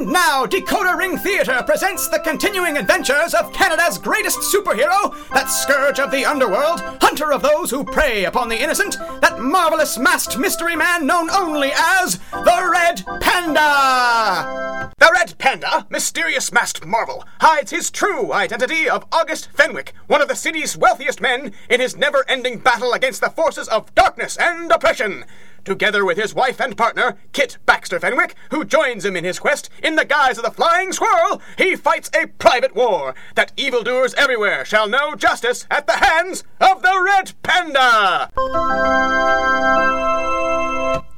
And now, Decoder Ring Theatre presents the continuing adventures of Canada's greatest superhero, that scourge of the underworld, hunter of those who prey upon the innocent, that marvelous masked mystery man known only as the Red Panda! Red Panda, mysterious masked marvel, hides his true identity of August Fenwick, one of the city's wealthiest men, in his never ending battle against the forces of darkness and oppression together with his wife and partner, Kit Baxter Fenwick, who joins him in his quest in the guise of the Flying Squirrel, he fights a private war that evildoers everywhere shall know justice at the hands of the Red Panda.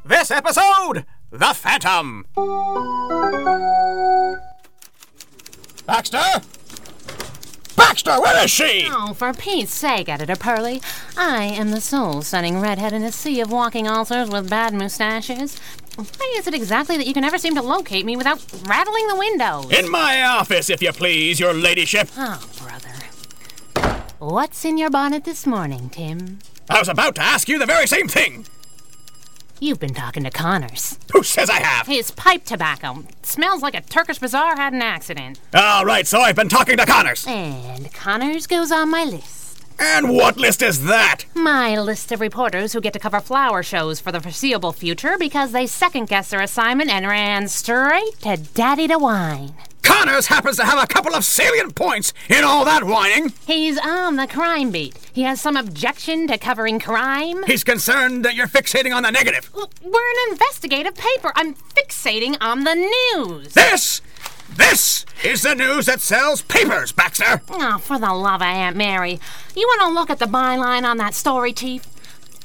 This episode, The Phantom. Baxter? Baxter, where is she? Oh, for Pete's sake, Editor Purley. I am the soul-stunning redhead in a sea of walking ulcers with bad mustaches. Why is it exactly that you can never seem to locate me without rattling the windows? In my office, if you please, your ladyship. Oh, brother. What's in your bonnet this morning, Tim? I was about to ask you the very same thing. You've been talking to Connors. Who says I have? His pipe tobacco smells like a Turkish bazaar had an accident. All right, so I've been talking to Connors. And Connors goes on my list. And what list is that? My list of reporters who get to cover flower shows for the foreseeable future because they second guessed their assignment and ran straight to Daddy to whine. Connors happens to have a couple of salient points in all that whining. He's on the crime beat. He has some objection to covering crime. He's concerned that you're fixating on the negative. We're an investigative paper. I'm fixating on the news. This, this is the news that sells papers, Baxter. Oh, for the love of Aunt Mary. You want to look at the byline on that story, Chief?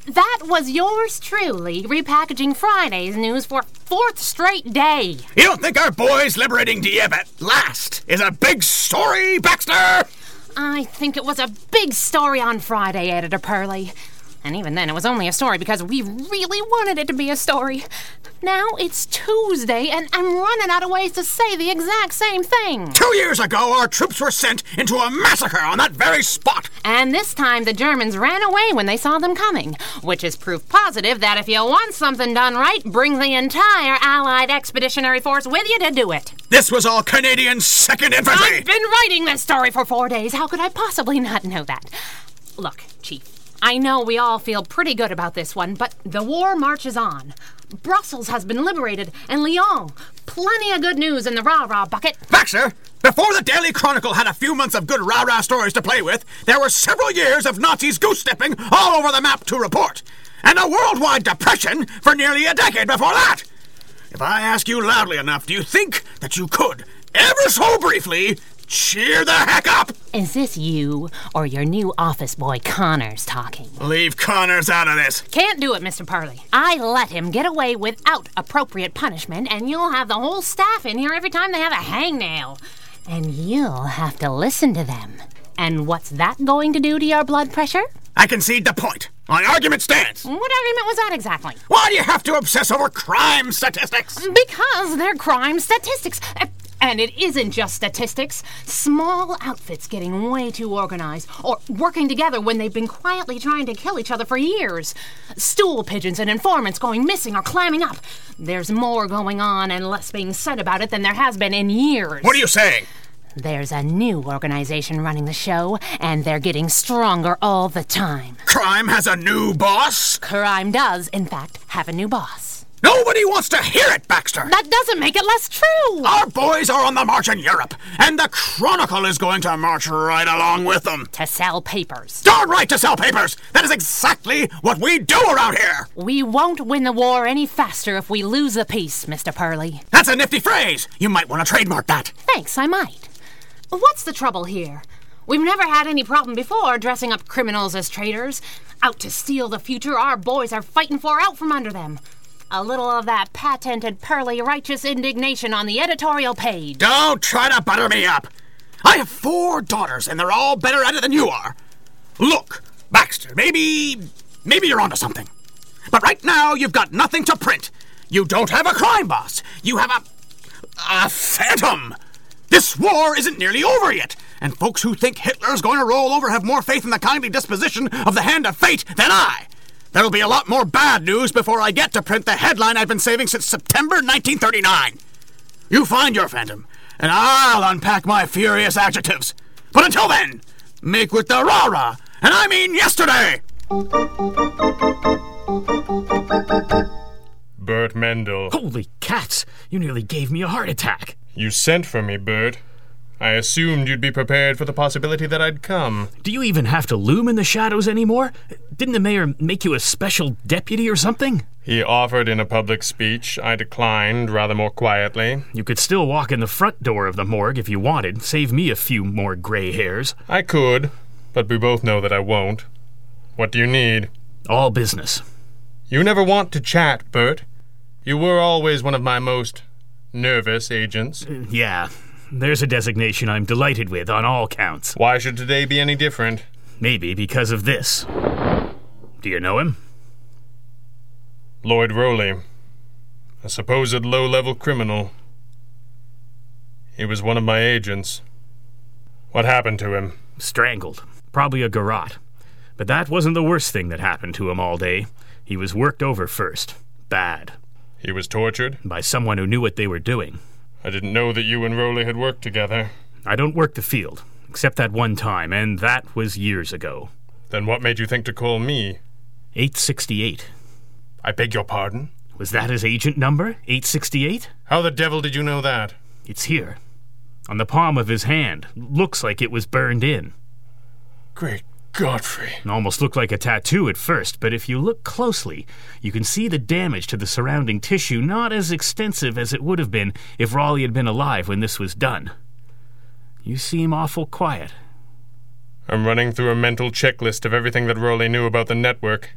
That was yours truly, repackaging Friday's news for fourth straight day. You don't think our boys liberating Dieppe at last is a big story, Baxter? I think it was a big story on Friday, Editor Purley. And even then, it was only a story because we really wanted it to be a story. Now it's Tuesday, and I'm running out of ways to say the exact same thing. Two years ago, our troops were sent into a massacre on that very spot. And this time, the Germans ran away when they saw them coming, which is proof positive that if you want something done right, bring the entire Allied Expeditionary Force with you to do it. This was all Canadian 2nd Infantry. I've been writing this story for four days. How could I possibly not know that? Look, Chief. I know we all feel pretty good about this one, but the war marches on. Brussels has been liberated, and Lyon. Plenty of good news in the rah rah bucket. Baxter, before the Daily Chronicle had a few months of good rah rah stories to play with, there were several years of Nazis goose stepping all over the map to report, and a worldwide depression for nearly a decade before that. If I ask you loudly enough, do you think that you could, ever so briefly, cheer the heck up? Is this you or your new office boy Connors talking? Leave Connors out of this. Can't do it, Mr. Purley. I let him get away without appropriate punishment, and you'll have the whole staff in here every time they have a hangnail. And you'll have to listen to them. And what's that going to do to your blood pressure? I concede the point. My argument stands. What argument was that exactly? Why do you have to obsess over crime statistics? Because they're crime statistics. And it isn't just statistics. Small outfits getting way too organized, or working together when they've been quietly trying to kill each other for years. Stool pigeons and informants going missing or clamming up. There's more going on and less being said about it than there has been in years. What are you saying? There's a new organization running the show, and they're getting stronger all the time. Crime has a new boss? Crime does, in fact, have a new boss. Nobody wants to hear it, Baxter. That doesn't make it less true. Our boys are on the march in Europe, and the Chronicle is going to march right along with them. To sell papers. Darn right to sell papers! That is exactly what we do around here! We won't win the war any faster if we lose the peace, Mr. Purley. That's a nifty phrase. You might want to trademark that. Thanks, I might. What's the trouble here? We've never had any problem before dressing up criminals as traitors. Out to steal the future our boys are fighting for out from under them. A little of that patented Purley righteous indignation on the editorial page. Don't try to butter me up. I have four daughters, and they're all better at it than you are. Look, Baxter, maybe. maybe you're onto something. But right now, you've got nothing to print. You don't have a crime boss. You have a. a phantom. This war isn't nearly over yet, and folks who think Hitler's going to roll over have more faith in the kindly disposition of the hand of fate than I. There'll be a lot more bad news before I get to print the headline I've been saving since September 1939. You find your phantom, and I'll unpack my furious adjectives. But until then, make with the rah rah, and I mean yesterday! Bert Mendel. Holy cats! You nearly gave me a heart attack. You sent for me, Bert. I assumed you'd be prepared for the possibility that I'd come. Do you even have to loom in the shadows anymore? Didn't the mayor make you a special deputy or something? He offered in a public speech. I declined rather more quietly. You could still walk in the front door of the morgue if you wanted, save me a few more gray hairs. I could, but we both know that I won't. What do you need? All business. You never want to chat, Bert. You were always one of my most nervous agents. Uh, yeah, there's a designation I'm delighted with on all counts. Why should today be any different? Maybe because of this. Do you know him? Lloyd Rowley, a supposed low level criminal. He was one of my agents. What happened to him? Strangled. Probably a garrote. But that wasn't the worst thing that happened to him all day. He was worked over first. Bad. He was tortured? By someone who knew what they were doing. I didn't know that you and Rowley had worked together. I don't work the field, except that one time, and that was years ago. Then what made you think to call me? 868. I beg your pardon? Was that his agent number? 868? How the devil did you know that? It's here. On the palm of his hand. Looks like it was burned in. Great Godfrey. It almost looked like a tattoo at first, but if you look closely, you can see the damage to the surrounding tissue not as extensive as it would have been if Rowley had been alive when this was done. You seem awful quiet. I'm running through a mental checklist of everything that Rowley knew about the network.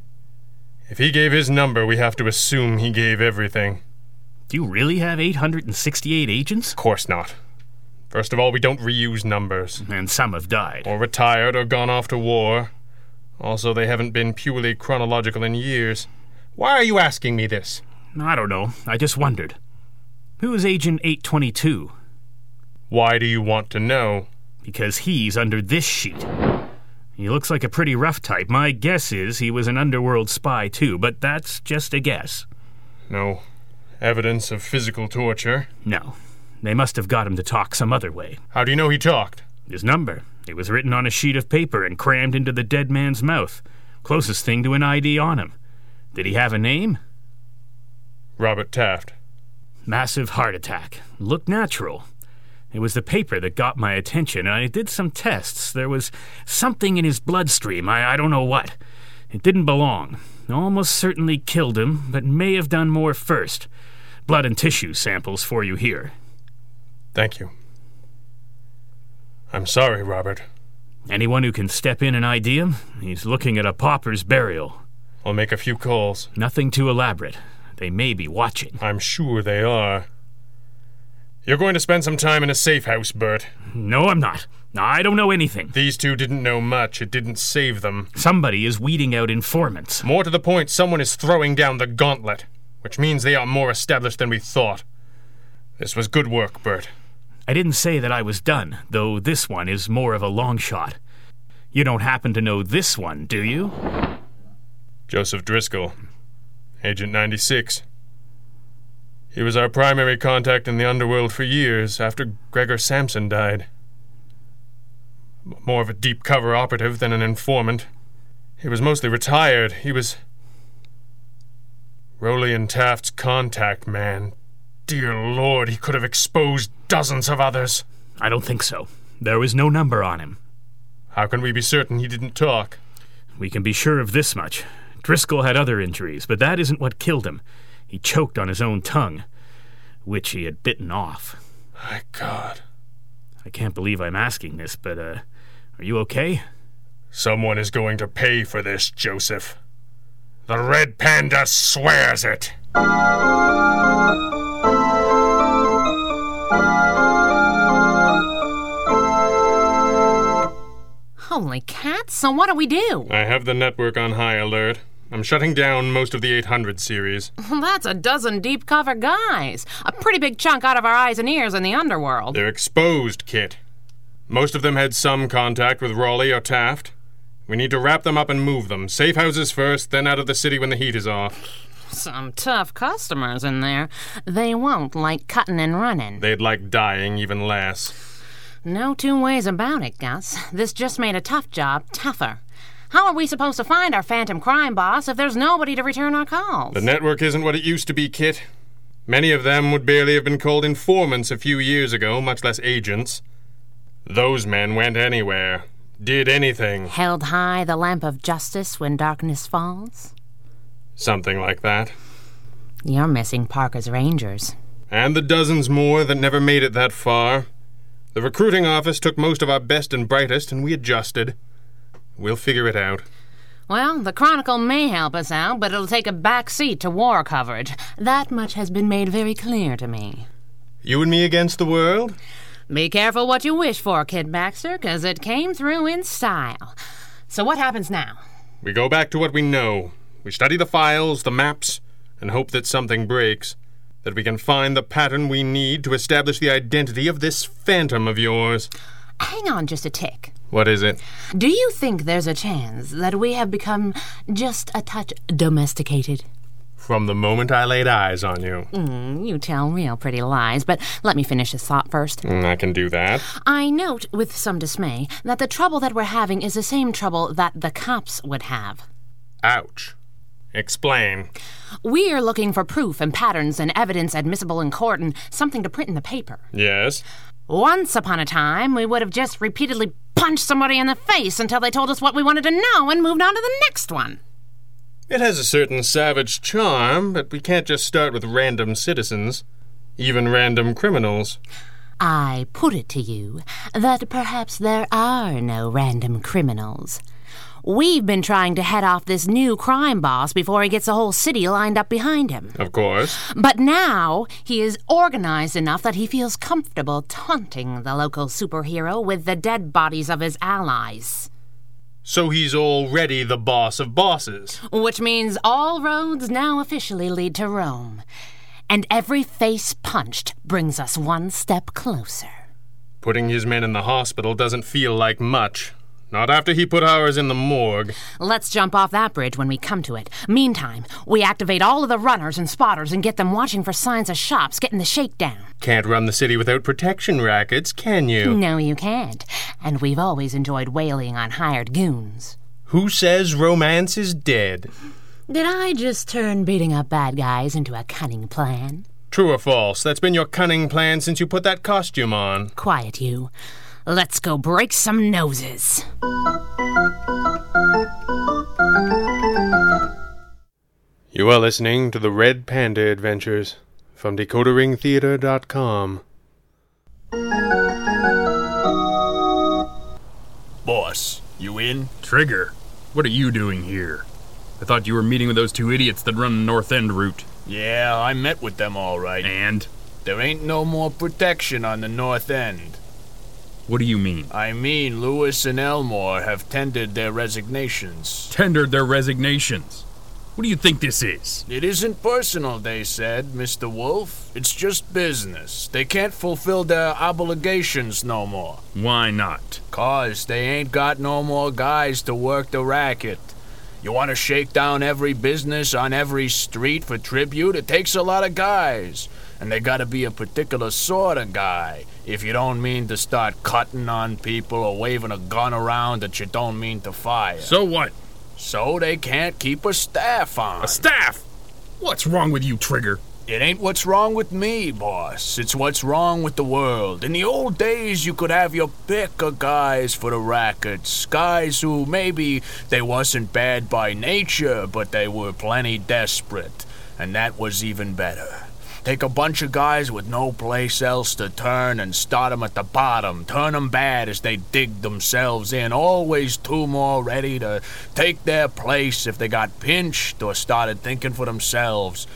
If he gave his number, we have to assume he gave everything. Do you really have 868 agents? Of course not. First of all, we don't reuse numbers. And some have died. Or retired or gone off to war. Also, they haven't been purely chronological in years. Why are you asking me this? I don't know. I just wondered. Who is Agent 822? Why do you want to know? Because he's under this sheet. He looks like a pretty rough type. My guess is he was an underworld spy, too, but that's just a guess. No evidence of physical torture? No. They must have got him to talk some other way. How do you know he talked? His number. It was written on a sheet of paper and crammed into the dead man's mouth. Closest thing to an ID on him. Did he have a name? Robert Taft. Massive heart attack. Looked natural. It was the paper that got my attention, and I did some tests. There was something in his bloodstream. I, I don't know what. It didn't belong. Almost certainly killed him, but may have done more first. Blood and tissue samples for you here. Thank you. I'm sorry, Robert. Anyone who can step in and ID him? He's looking at a pauper's burial. I'll make a few calls. Nothing too elaborate. They may be watching. I'm sure they are. You're going to spend some time in a safe house, Bert. No, I'm not. I don't know anything. These two didn't know much. It didn't save them. Somebody is weeding out informants. More to the point, someone is throwing down the gauntlet, which means they are more established than we thought. This was good work, Bert. I didn't say that I was done, though this one is more of a long shot. You don't happen to know this one, do you? Joseph Driscoll, Agent 96. He was our primary contact in the underworld for years after Gregor Samson died. More of a deep cover operative than an informant. He was mostly retired. He was. Rowley and Taft's contact man. Dear Lord, he could have exposed dozens of others. I don't think so. There was no number on him. How can we be certain he didn't talk? We can be sure of this much. Driscoll had other injuries, but that isn't what killed him. He choked on his own tongue, which he had bitten off. My God. I can't believe I'm asking this, but, uh, are you okay? Someone is going to pay for this, Joseph. The Red Panda swears it. Holy cats, so what do we do? I have the network on high alert. I'm shutting down most of the 800 series. That's a dozen deep cover guys. A pretty big chunk out of our eyes and ears in the underworld. They're exposed, Kit. Most of them had some contact with Rowley or Taft. We need to wrap them up and move them. Safe houses first, then out of the city when the heat is off. Some tough customers in there. They won't like cutting and running. They'd like dying even less. No two ways about it, Gus. This just made a tough job tougher. How are we supposed to find our phantom crime boss if there's nobody to return our calls? The network isn't what it used to be, Kit. Many of them would barely have been called informants a few years ago, much less agents. Those men went anywhere, did anything. Held high the lamp of justice when darkness falls? Something like that. You're missing Parker's Rangers. And the dozens more that never made it that far. The recruiting office took most of our best and brightest, and we adjusted. We'll figure it out. Well, the Chronicle may help us out, but it'll take a back seat to war coverage. That much has been made very clear to me. You and me against the world? Be careful what you wish for, Kit Baxter, 'cause it came through in style. So what happens now? We go back to what we know. We study the files, the maps, and hope that something breaks. That we can find the pattern we need to establish the identity of this phantom of yours. Hang on just a tick. What is it? Do you think there's a chance that we have become just a touch domesticated? From the moment I laid eyes on you. Mm, you tell real pretty lies, but let me finish this thought first. Mm, I can do that. I note with some dismay that the trouble that we're having is the same trouble that the cops would have. Ouch. Explain. We're looking for proof and patterns and evidence admissible in court and something to print in the paper. Yes? Once upon a time, we would have just repeatedly punched somebody in the face until they told us what we wanted to know and moved on to the next one. It has a certain savage charm, but we can't just start with random citizens, even random criminals. I put it to you that perhaps there are no random criminals. We've been trying to head off this new crime boss before he gets the whole city lined up behind him. Of course. But now he is organized enough that he feels comfortable taunting the local superhero with the dead bodies of his allies. So he's already the boss of bosses. Which means all roads now officially lead to Rome. And every face punched brings us one step closer. Putting his men in the hospital doesn't feel like much. Not after he put ours in the morgue. Let's jump off that bridge when we come to it. Meantime, we activate all of the runners and spotters and get them watching for signs of shops getting the shakedown. Can't run the city without protection rackets, can you? No, you can't. And we've always enjoyed whaling on hired goons. Who says romance is dead? Did I just turn beating up bad guys into a cunning plan? True or false? That's been your cunning plan since you put that costume on. Quiet, you. Let's go break some noses. You are listening to the Red Panda Adventures from DecoderRingTheater.com. Boss, you in? Trigger, what are you doing here? I thought you were meeting with those two idiots that run the North End route. Yeah, I met with them all right. And? There ain't no more protection on the North End. What do you mean? I mean, Lewis and Elmore have tendered their resignations. Tendered their resignations. What do you think this is? It isn't personal, they said, Mr. Wolf. It's just business. They can't fulfill their obligations no more. Why not? Cause they ain't got no more guys to work the racket. You want to shake down every business on every street for tribute? It takes a lot of guys. And they gotta be a particular sort of guy. If you don't mean to start cutting on people or waving a gun around that you don't mean to fire. So what? So they can't keep a staff on. A staff? What's wrong with you, Trigger? It ain't what's wrong with me, boss. It's what's wrong with the world. In the old days, you could have your pick of guys for the rackets. Guys who maybe they wasn't bad by nature, but they were plenty desperate. And that was even better. Take a bunch of guys with no place else to turn and start 'em at the bottom. Turn 'em bad as they dig themselves in. Always two more ready to take their place if they got pinched or started thinking for themselves.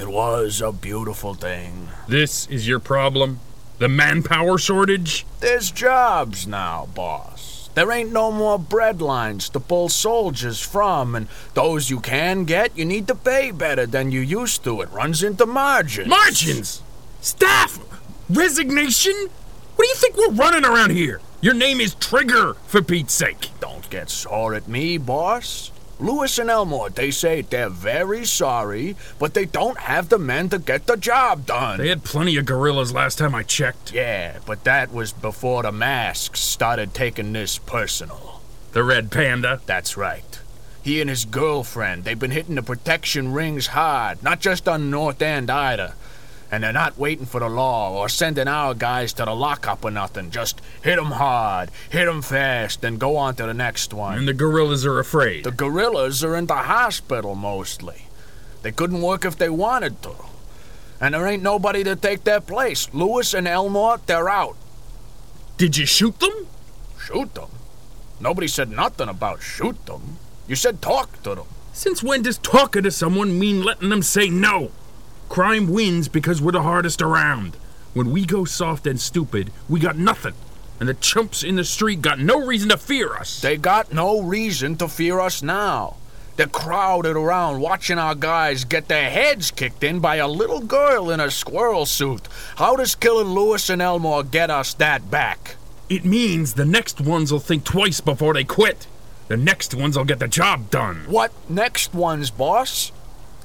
It was a beautiful thing. This is your problem? The manpower shortage? There's jobs now, boss. There ain't no more bread lines to pull soldiers from, and those you can get, you need to pay better than you used to. It runs into margins. Margins! Staff! Resignation? What do you think we're running around here? Your name is Trigger, for Pete's sake. Don't get sore at me, boss. Lewis and Elmore, they say they're very sorry, but they don't have the men to get the job done. They had plenty of gorillas last time I checked. Yeah, but that was before the masks started taking this personal. The Red Panda. That's right. He and his girlfriend, they've been hitting the protection rings hard, not just on North End either. And they're not waiting for the law or sending our guys to the lockup or nothing. Just hit 'em hard, hit 'em fast, then go on to the next one. And the gorillas are afraid. The gorillas are in the hospital mostly. They couldn't work if they wanted to. And there ain't nobody to take their place. Lewis and Elmore, they're out. Did you shoot them? Shoot them? Nobody said nothing about shoot them. You said talk to them. Since when does talking to someone mean letting them say no? Crime wins because we're the hardest around. When we go soft and stupid, we got nothing. And the chumps in the street got no reason to fear us. They got no reason to fear us now. They're crowded around watching our guys get their heads kicked in by a little girl in a squirrel suit. How does killing Lewis and Elmore get us that back? It means the next ones will think twice before they quit. The next ones will get the job done. What next ones, boss?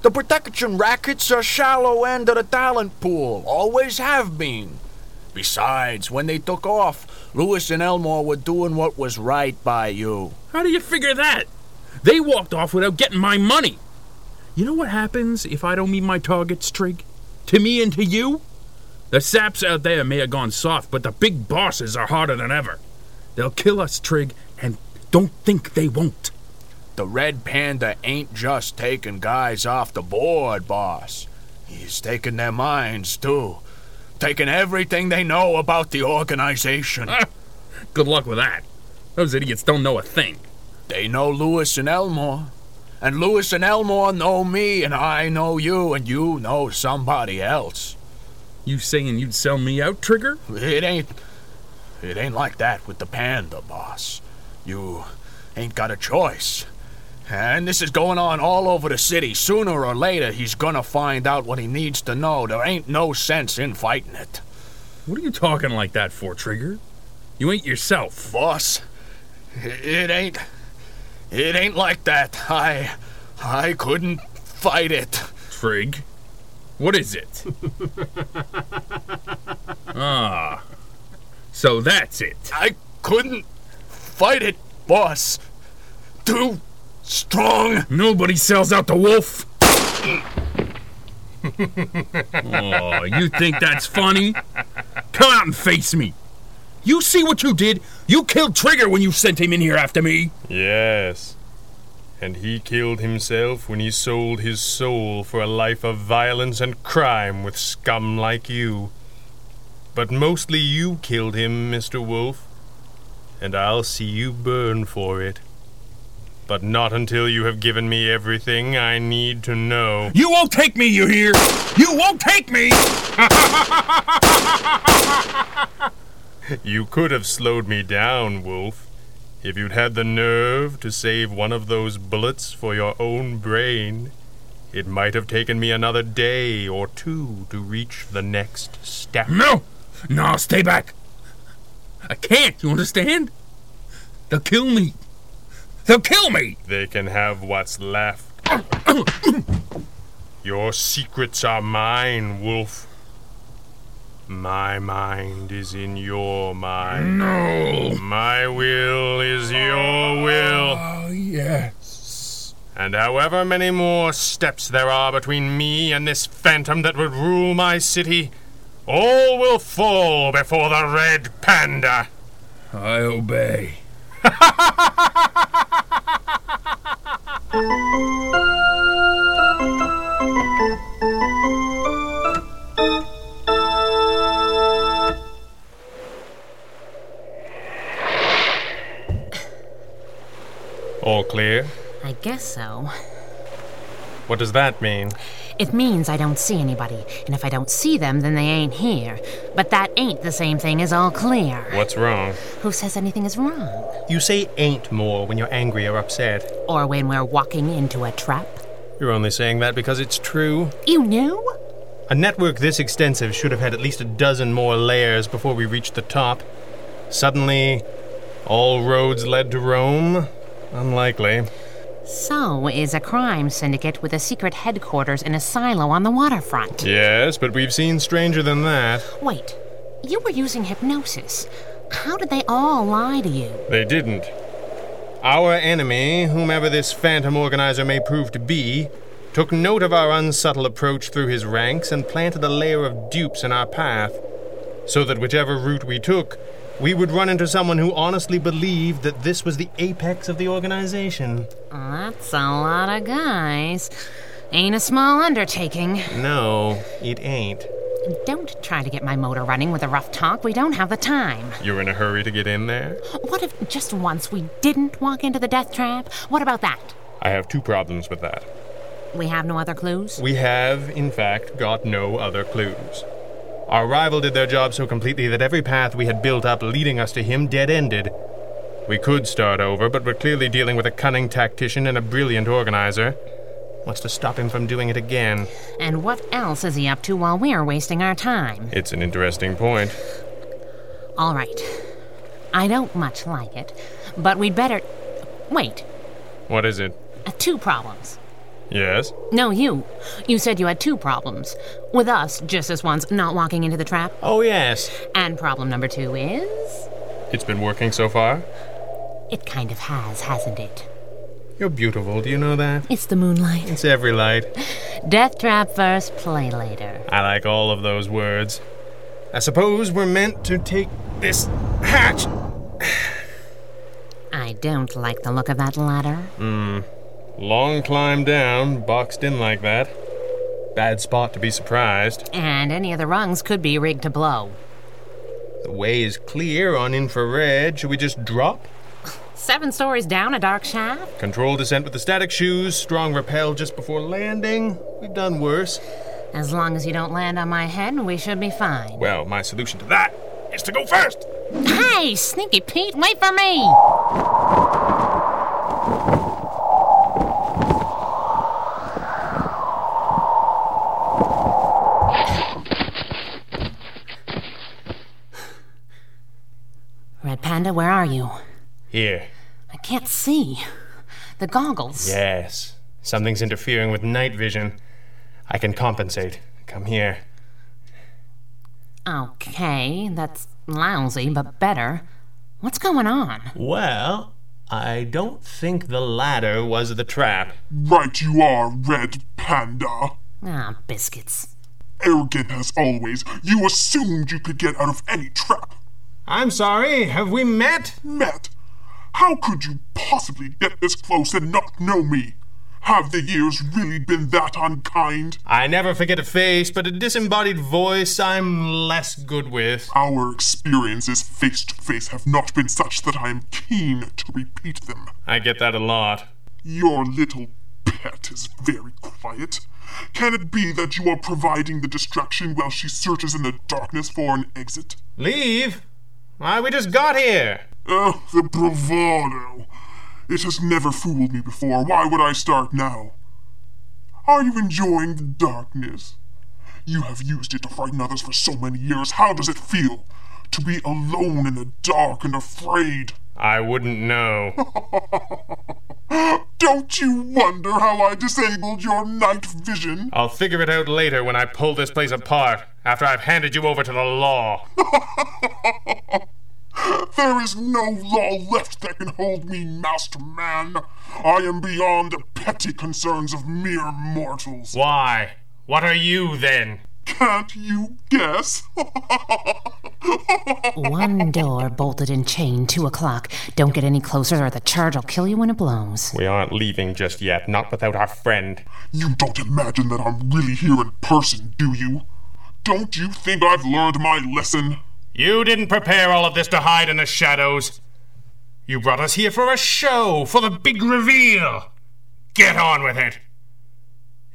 The protection rackets are shallow end of the talent pool. Always have been. Besides, when they took off, Lewis and Elmore were doing what was right by you. How do you figure that? They walked off without getting my money. You know what happens if I don't meet my targets, Trig? To me and to you? The saps out there may have gone soft, but the big bosses are harder than ever. They'll kill us, Trig, and don't think they won't. The Red Panda ain't just taking guys off the board, boss. He's taking their minds, too. Taking everything they know about the organization. Good luck with that. Those idiots don't know a thing. They know Lewis and Elmore. And Lewis and Elmore know me, and I know you, and you know somebody else. You saying you'd sell me out, Trigger? It ain't. It ain't like that with the panda, boss. You ain't got a choice. And this is going on all over the city. Sooner or later, he's gonna find out what he needs to know. There ain't no sense in fighting it. What are you talking like that for, Trigger? You ain't yourself. Boss, it ain't. It ain't like that. I. I couldn't fight it. Trig, what is it? ah. So that's it. I couldn't fight it, boss. Too strong. Nobody sells out the wolf. oh, you think that's funny? Come out and face me. You see what you did? You killed Trigger when you sent him in here after me. Yes. And he killed himself when he sold his soul for a life of violence and crime with scum like you. But mostly you killed him, Mr. Wolf. And I'll see you burn for it. But not until you have given me everything I need to know. You won't take me, you hear? You won't take me! You could have slowed me down, Wolf, if you'd had the nerve to save one of those bullets for your own brain. It might have taken me another day or two to reach the next step. No! No, stay back! I can't, you understand? They'll kill me. They'll kill me! They can have what's left. Your secrets are mine, Wolf. My mind is in your mind. No! My will is your ah, will. Oh, yes. And however many more steps there are between me and this phantom that would rule my city, all will fall before the Red Panda. I obey. All clear? I guess so. What does that mean? It means I don't see anybody, and if I don't see them, then they ain't here. But that ain't the same thing as all clear. What's wrong? Who says anything is wrong? You say ain't more when you're angry or upset. Or when we're walking into a trap? You're only saying that because it's true. You knew? A network this extensive should have had at least a dozen more layers before we reached the top. Suddenly, all roads led to Rome? Unlikely. So is a crime syndicate with a secret headquarters in a silo on the waterfront. Yes, but we've seen stranger than that. Wait, you were using hypnosis. How did they all lie to you? They didn't. Our enemy, whomever this phantom organizer may prove to be, took note of our unsubtle approach through his ranks and planted a layer of dupes in our path, so that whichever route we took, we would run into someone who honestly believed that this was the apex of the organization. That's a lot of guys. Ain't a small undertaking. No, it ain't. Don't try to get my motor running with a rough talk. We don't have the time. You're in a hurry to get in there? What if just once we didn't walk into the death trap? What about that? I have two problems with that. We have no other clues? We have, in fact, got no other clues. Our rival did their job so completely that every path we had built up leading us to him dead ended. We could start over, but we're clearly dealing with a cunning tactician and a brilliant organizer. What's to stop him from doing it again? And what else is he up to while we're wasting our time? It's an interesting point. All right. I don't much like it, but we'd better. Wait, What is it? uh, two problems. Yes? No, you. You said you had two problems. With us, just as once, not walking into the trap. Oh, yes. And problem number two is. It's been working so far? It kind of has, hasn't it? You're beautiful, do you know that? It's the moonlight. It's every light. Death trap first, play later. I like all of those words. I suppose we're meant to take this hatch. I don't like the look of that ladder. Hmm. Long climb down, boxed in like that. Bad spot to be surprised. And any of the rungs could be rigged to blow. The way is clear on infrared. Should we just drop? Seven stories down a dark shaft? Control descent with the static shoes, strong rappel just before landing. We've done worse. As long as you don't land on my head, we should be fine. Well, my solution to that is to go first. Hey, Sneaky Pete, wait for me! Red Panda, where are you? Here. I can't see. The goggles. Yes. Something's interfering with night vision. I can compensate. Come here. Okay, that's lousy, but better. What's going on? Well, I don't think the ladder was the trap. Right you are, Red Panda. Ah, biscuits. Arrogant as always, you assumed you could get out of any trap. I'm sorry, have we met? Met? how could you possibly get this close and not know me? Have the years really been that unkind? I never forget a face, but a disembodied voice I'm less good with. Our experiences face to face have not been such that I am keen to repeat them. I get that a lot. Your little pet is very quiet. Can it be that you are providing the distraction while she searches in the darkness for an exit? Leave? Why, we just got here. Oh, the bravado. It has never fooled me before. Why would I start now? Are you enjoying the darkness? You have used it to frighten others for so many years. How does it feel to be alone in the dark and afraid? I wouldn't know. Don't you wonder how I disabled your night vision? I'll figure it out later when I pull this place apart, after I've handed you over to the law. There is no law left that can hold me, Master Man. I am beyond the petty concerns of mere mortals. Why? What are you then? Can't you guess? One door bolted and chained, two o'clock. Don't get any closer or the charge will kill you when it blows. We aren't leaving just yet, not without our friend. you don't imagine that I'm really here in person, do you? Don't you think I've learned my lesson? You didn't prepare all of this to hide in the shadows. You brought us here for a show, for the big reveal. Get on with it.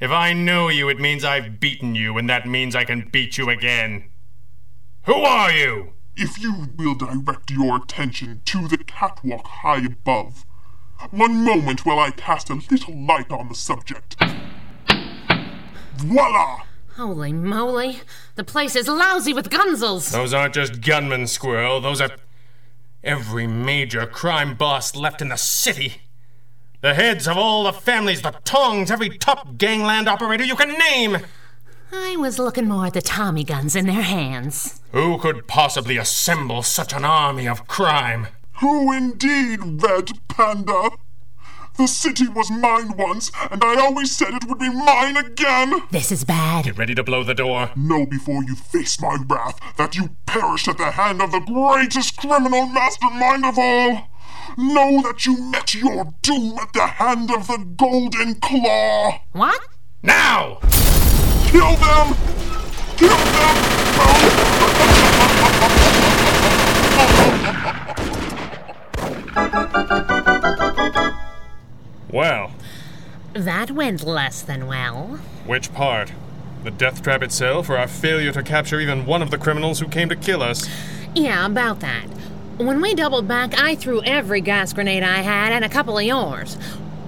If I know you, it means I've beaten you, and that means I can beat you again. Who are you? If you will direct your attention to the catwalk high above. One moment while I cast a little light on the subject. Voila! Holy moly. The place is lousy with gunsels. Those aren't just gunmen, Squirrel. Those are every major crime boss left in the city. The heads of all the families, the tongs, every top gangland operator you can name. I was looking more at the Tommy guns in their hands. Who could possibly assemble such an army of crime? Who indeed, Red Panda? The city was mine once, and I always said it would be mine again! This is bad. Get ready to blow the door. Know before you face my wrath that you perished at the hand of the greatest criminal mastermind of all! Know that you met your doom at the hand of the Golden Claw! What? Now! Kill them! Kill them! Well, That went less than well. which part? The death trap itself, or our failure to capture even one of the criminals who came to kill us? Yeah, about that. When we doubled back, I threw every gas grenade I had and a couple of yours.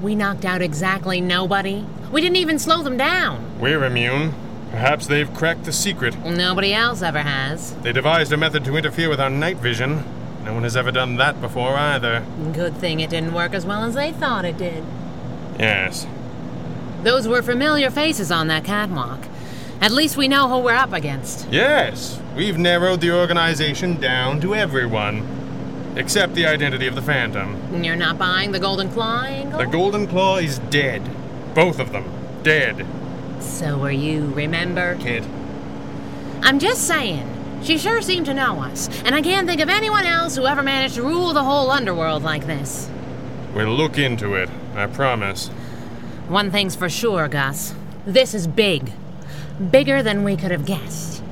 We knocked out exactly nobody. We didn't even slow them down. We're immune. Perhaps they've cracked the secret. Nobody else ever has. They devised a method to interfere with our night vision. No one has ever done that before either. Good thing it didn't work as well as they thought it did. Yes. Those were familiar faces on that catwalk. At least we know who we're up against. Yes, we've narrowed the organization down to everyone. Except the identity of the Phantom. You're not buying the Golden Claw angle? The Golden Claw is dead. Both of them. Dead. So are you, remember? Kid. I'm just saying. She sure seemed to know us, and I can't think of anyone else who ever managed to rule the whole underworld like this. We'll look into it, I promise. One thing's for sure, Gus. This is big. Bigger than we could have guessed.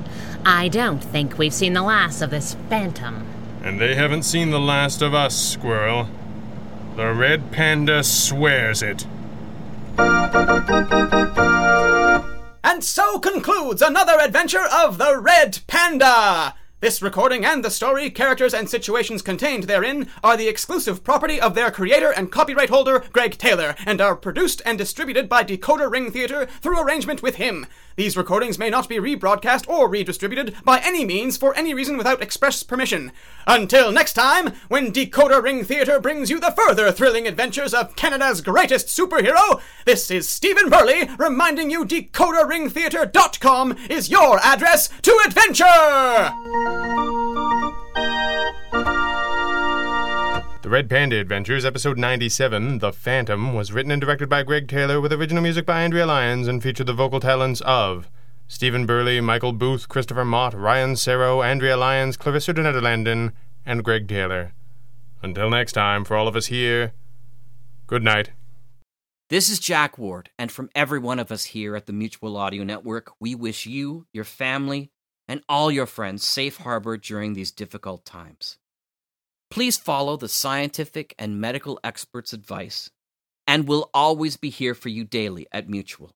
I don't think we've seen the last of this phantom. And they haven't seen the last of us, Squirrel. The Red Panda swears it. And so concludes another adventure of the Red Panda! This recording and the story, characters, and situations contained therein are the exclusive property of their creator and copyright holder, Greg Taylor, and are produced and distributed by Decoder Ring Theater through arrangement with him. These recordings may not be rebroadcast or redistributed by any means for any reason without express permission. Until next time, when Decoder Ring Theater brings you the further thrilling adventures of Canada's greatest superhero, this is Stephen Burley reminding you DecoderRingTheater.com is your address to adventure! The Red Panda Adventures, Episode 97, The Phantom, was written and directed by Greg Taylor with original music by Andrea Lyons and featured the vocal talents of Stephen Burley, Michael Booth, Christopher Mott, Ryan Serro, Andrea Lyons, Clarissa de Nederlanden, and Greg Taylor. Until next time, for all of us here, good night. This is Jack Ward, and from every one of us here at the Mutual Audio Network, we wish you, your family, and all your friends safe harbor during these difficult times. Please follow the scientific and medical experts' advice, and we'll always be here for you daily at Mutual.